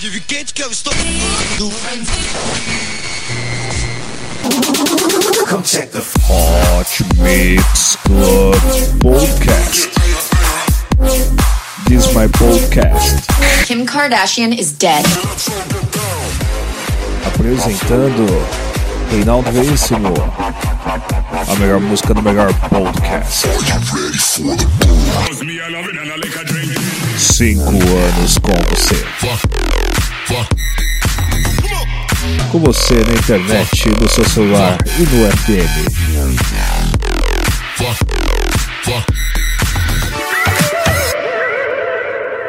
pode vir quente que eu estou. Come check the Hot Mix Club Podcast. This is my podcast. Kim Kardashian is dead. Apresentando Reinaldo Veríssimo. A melhor música do melhor podcast. Cinco anos com você. Com você na internet, no seu celular e no FM.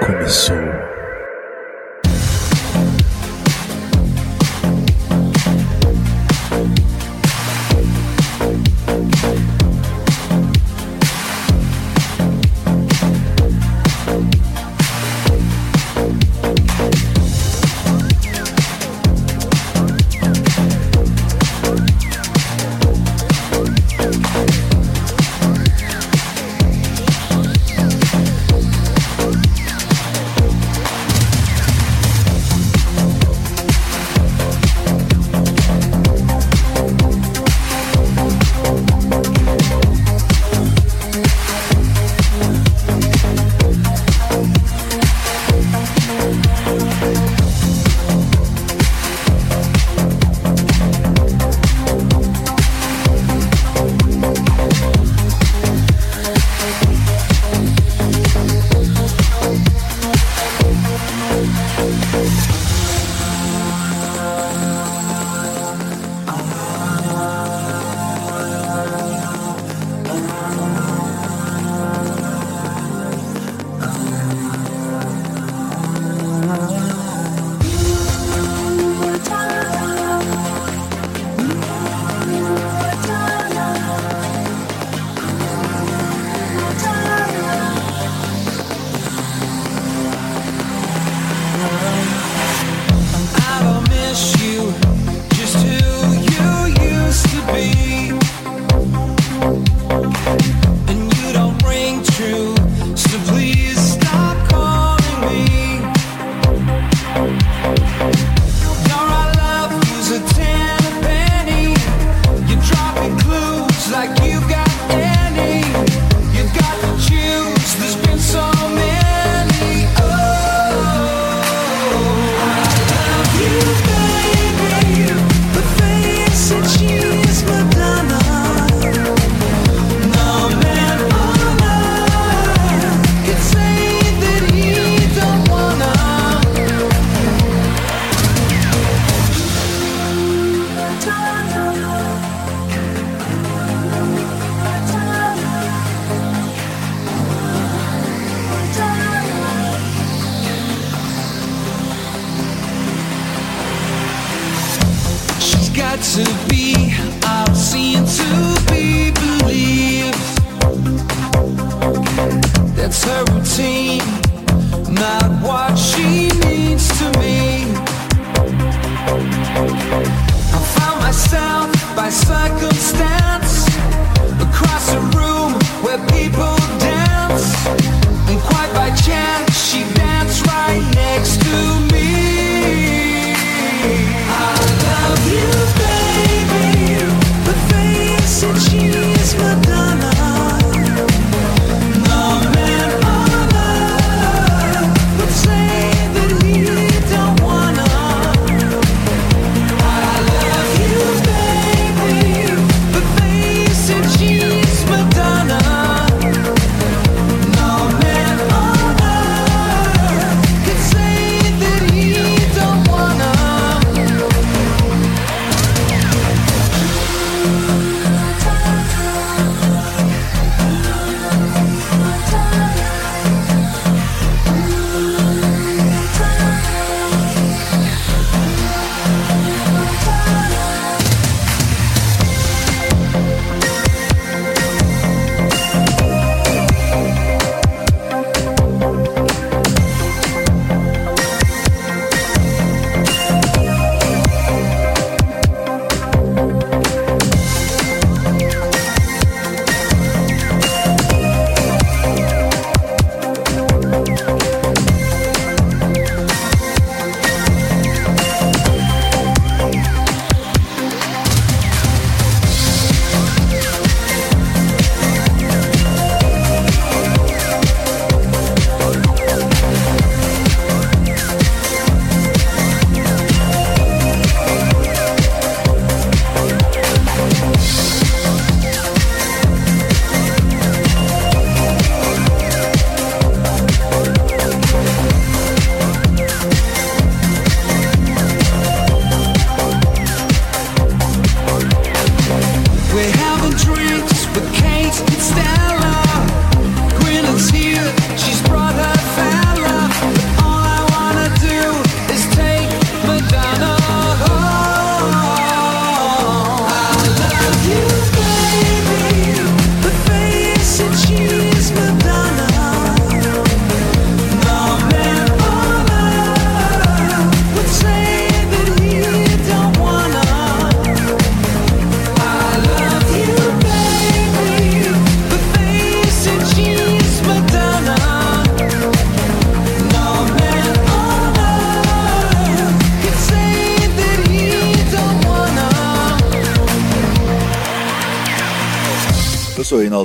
Começou.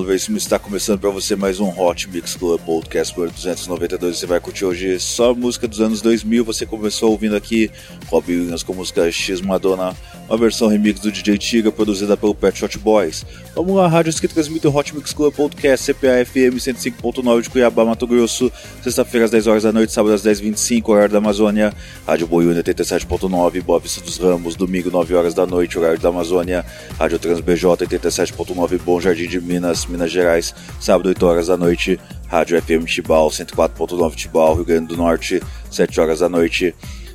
Salve, Está começando para você mais um Hot Mix Club Podcast por 292. Você vai curtir hoje só música dos anos 2000. Você começou ouvindo aqui Robbie Williams com música X Madonna, uma versão remix do DJ Tiga produzida pelo Pet Shot Boys. Vamos lá, rádios que transmitem o Hot Mix Club Podcast, CPA FM 105.9 de Cuiabá, Mato Grosso, sexta-feira às 10 horas da noite, sábado às 10h25, horário da Amazônia, Rádio Boiúna 87.9, Boa Vista dos Ramos, domingo 9 horas da noite, horário da Amazônia, Rádio Trans BJ 87.9, Bom Jardim de Minas, Minas Gerais, sábado 8 horas da noite, Rádio FM Tibau 104.9 Tibau, Rio Grande do Norte, 7 horas da noite,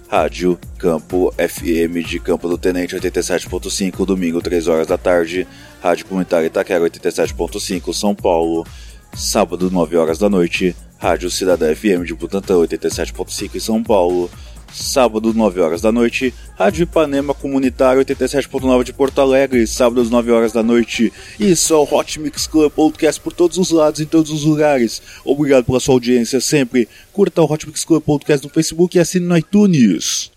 Rádio Campo FM de Campo do Tenente 87.5, domingo 3 horas da tarde, Rádio Comunitária Itaquera 87.5, São Paulo, sábado 9 horas da noite, Rádio Cidadã FM de Butantã 87.5 em São Paulo, sábado 9 horas da noite, Rádio Ipanema Comunitário 87.9 de Porto Alegre, sábado às 9 horas da noite. Isso é o Hot Mix Club Podcast por todos os lados, em todos os lugares. Obrigado pela sua audiência sempre. Curta o Hot Mix Club Podcast no Facebook e assine no iTunes.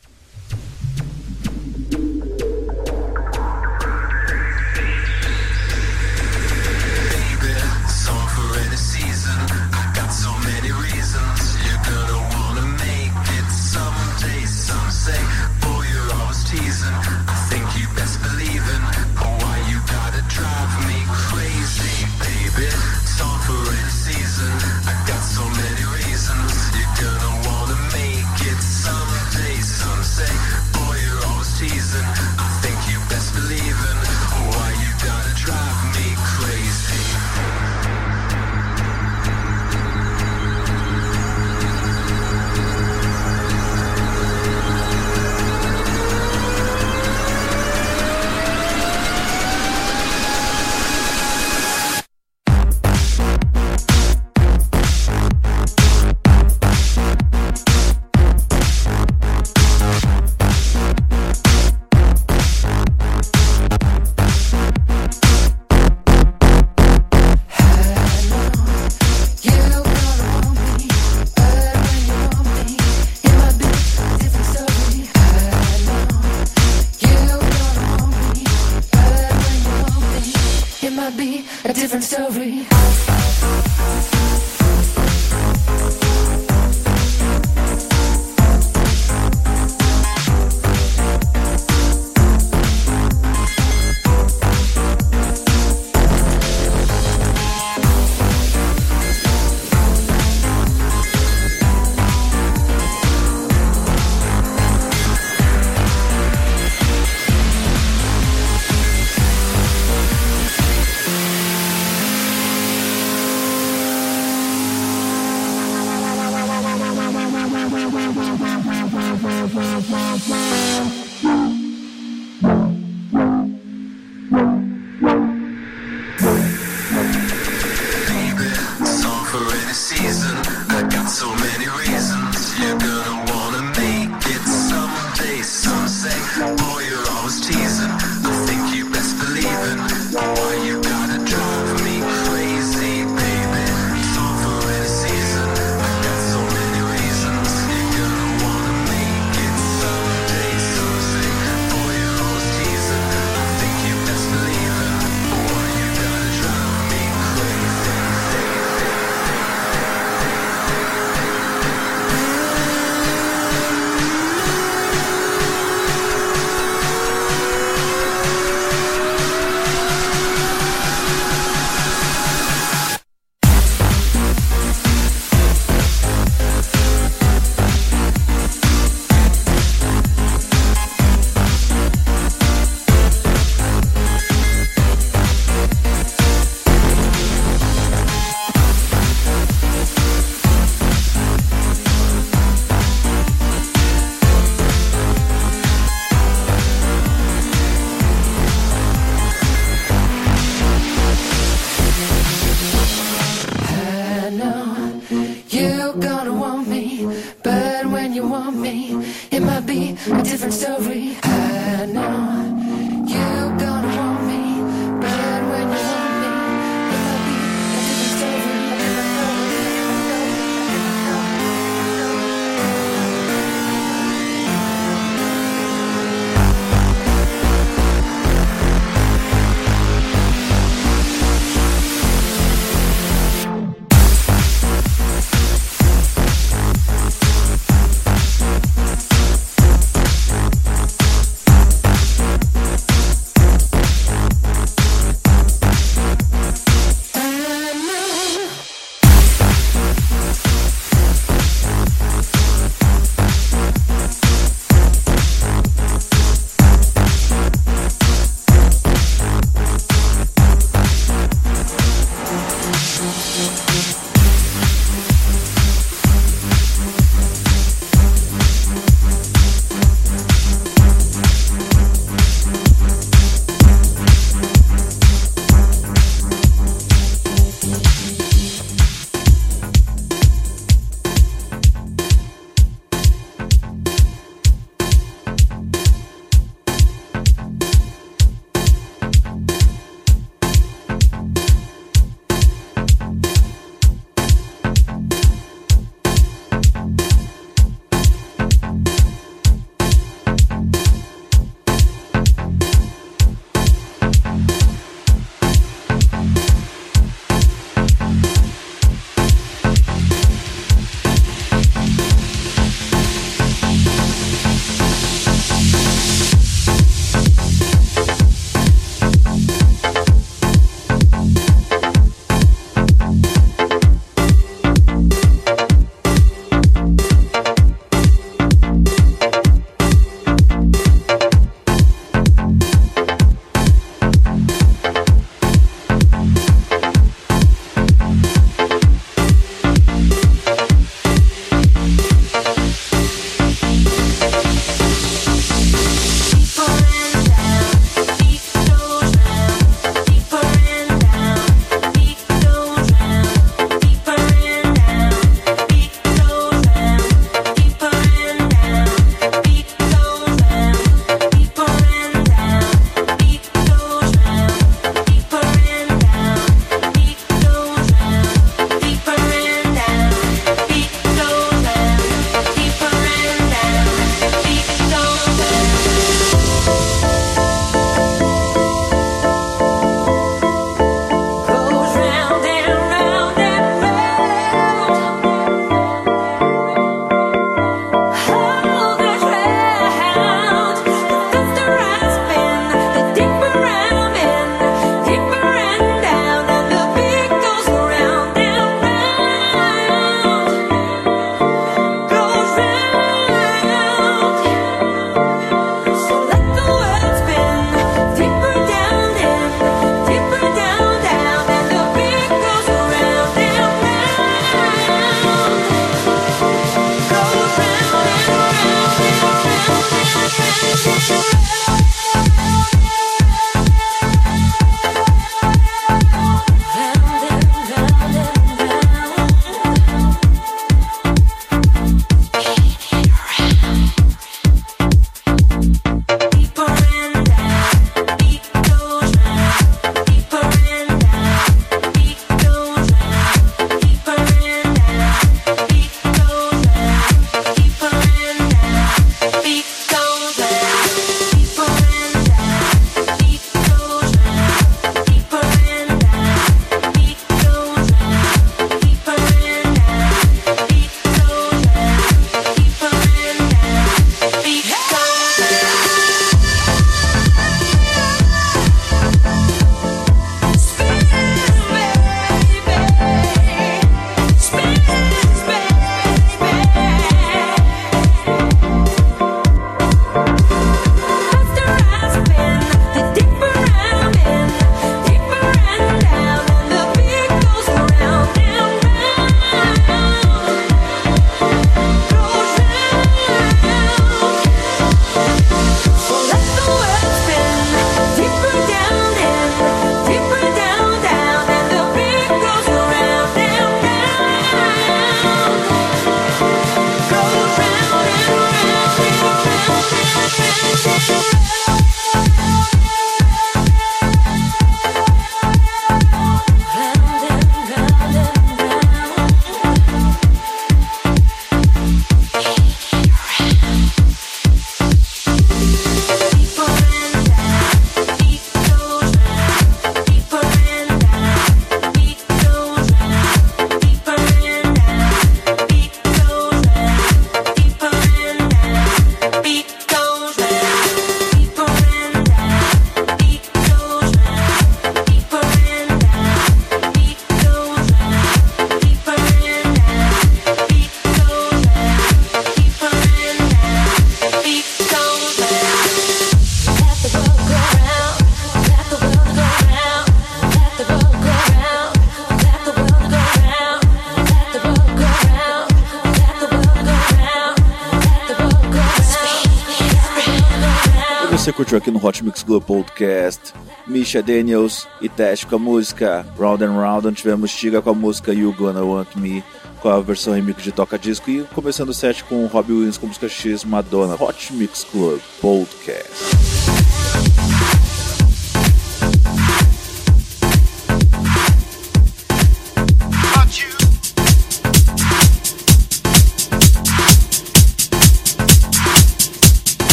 Hot Mix Club Podcast Misha Daniels e Teste com a música Round and Round, tivemos Tiga com a música You Gonna Want Me, com a versão remix de Toca Disco e começando o set com Robbie Williams com a música X Madonna, Hot Mix Club Podcast.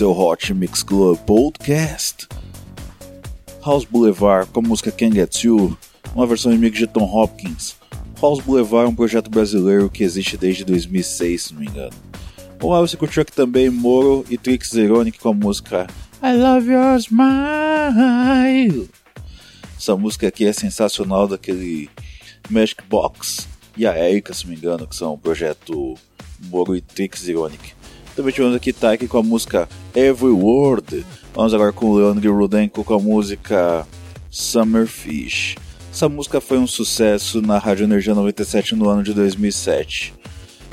Seu Hot Mix Club Podcast? House Boulevard com a música Can't Get You, uma versão remix de Tom Hopkins. House Boulevard é um projeto brasileiro que existe desde 2006, se não me engano. Ou você curtiu aqui também Moro e Trix Zeronic com a música I Love Your Smile. Essa música aqui é sensacional daquele Magic Box e a Erika, se não me engano, que são o projeto Moro e Trix Zeronic. Também tivemos aqui Taiki com a música Every Word. Vamos agora com o Leandro Rudenko com a música Summer Fish. Essa música foi um sucesso na Rádio Energia 97 no ano de 2007.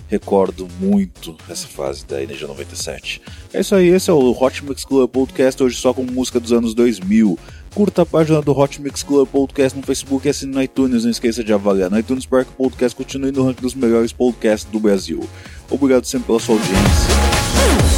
Recordo muito essa fase da Energia 97. É isso aí, esse é o Hot Mix Club Podcast, hoje só com música dos anos 2000. Curta a página do Hot Mix Club Podcast no Facebook e assine no iTunes. Não esqueça de avaliar no iTunes para que o podcast continue no ranking dos melhores podcasts do Brasil. Obrigado sempre pela sua audiência.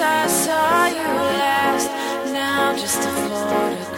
I saw you last, now just a photograph.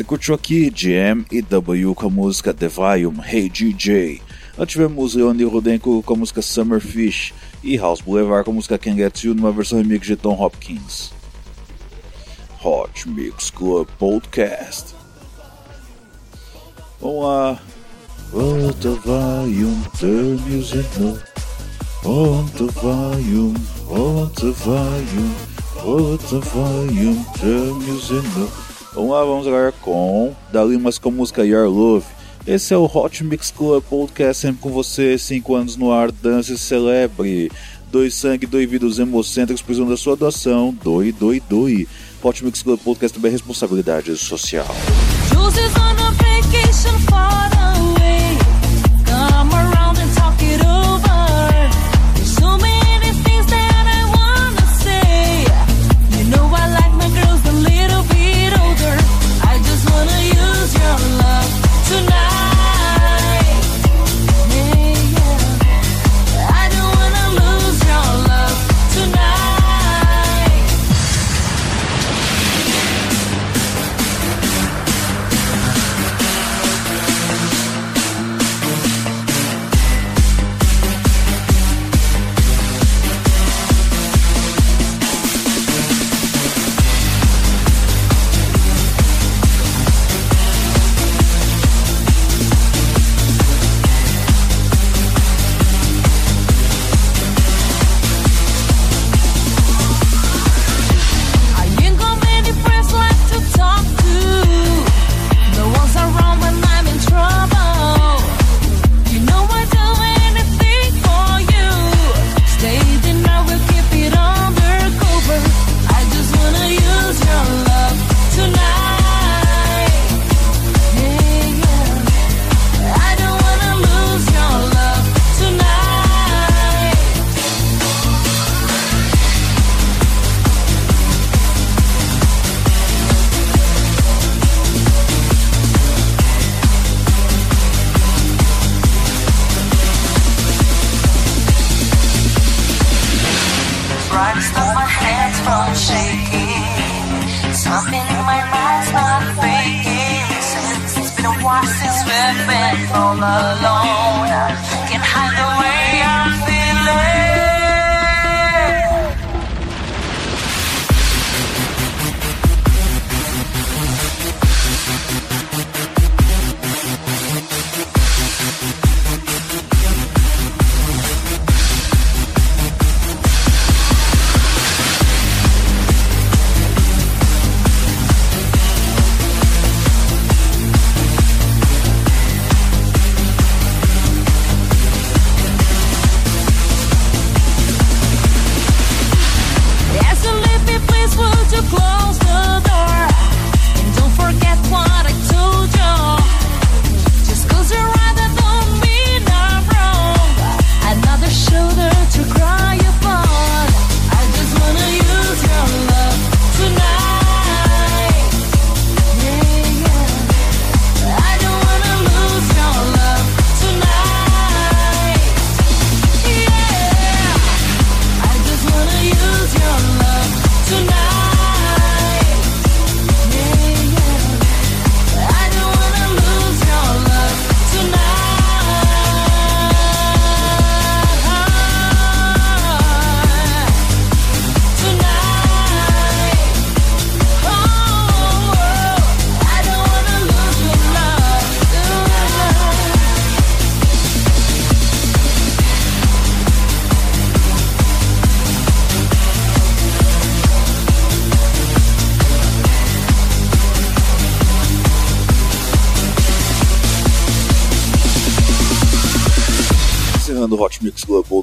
Você curtiu aqui GM e W com a música Volume, Hey DJ. Ativemos Leone Rodenko com a música Summerfish e House Boulevard com a música Can Get You numa versão remix de Tom Hopkins. Hot Mix Club Podcast. Vamos lá. Volta vai um the music no. Volta vai um, volta vai um, volta vai um the music Now. Vamos lá, vamos agora com Dalimas com a música Your Love. Esse é o Hot Mix Club Podcast, sempre com você, 5 anos no ar, dance celebre. Doe sangue, doe vida, os hemocêntricos precisam da sua doação. Doe, doe, doe. Hot Mix Club Podcast também é responsabilidade social. On a vacation far away. Come around and talk it over.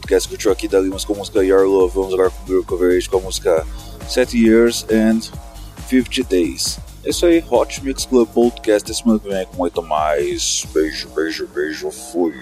podcast curtiu aqui da Limas com a música Your Love. Vamos agora com o Girl Coverage com a música Set Years and 50 Days. É isso aí, Hot Mix Club Podcast. Esse semana que vem com muito mais. Beijo, beijo, beijo. Fui.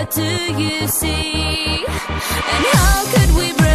What do you see? And how could we break?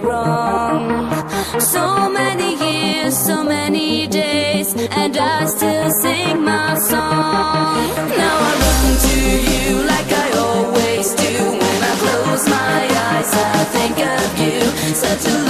wrong. So many years, so many days, and I still sing my song. Now I run to you like I always do. When I close my eyes, I think of you. Such a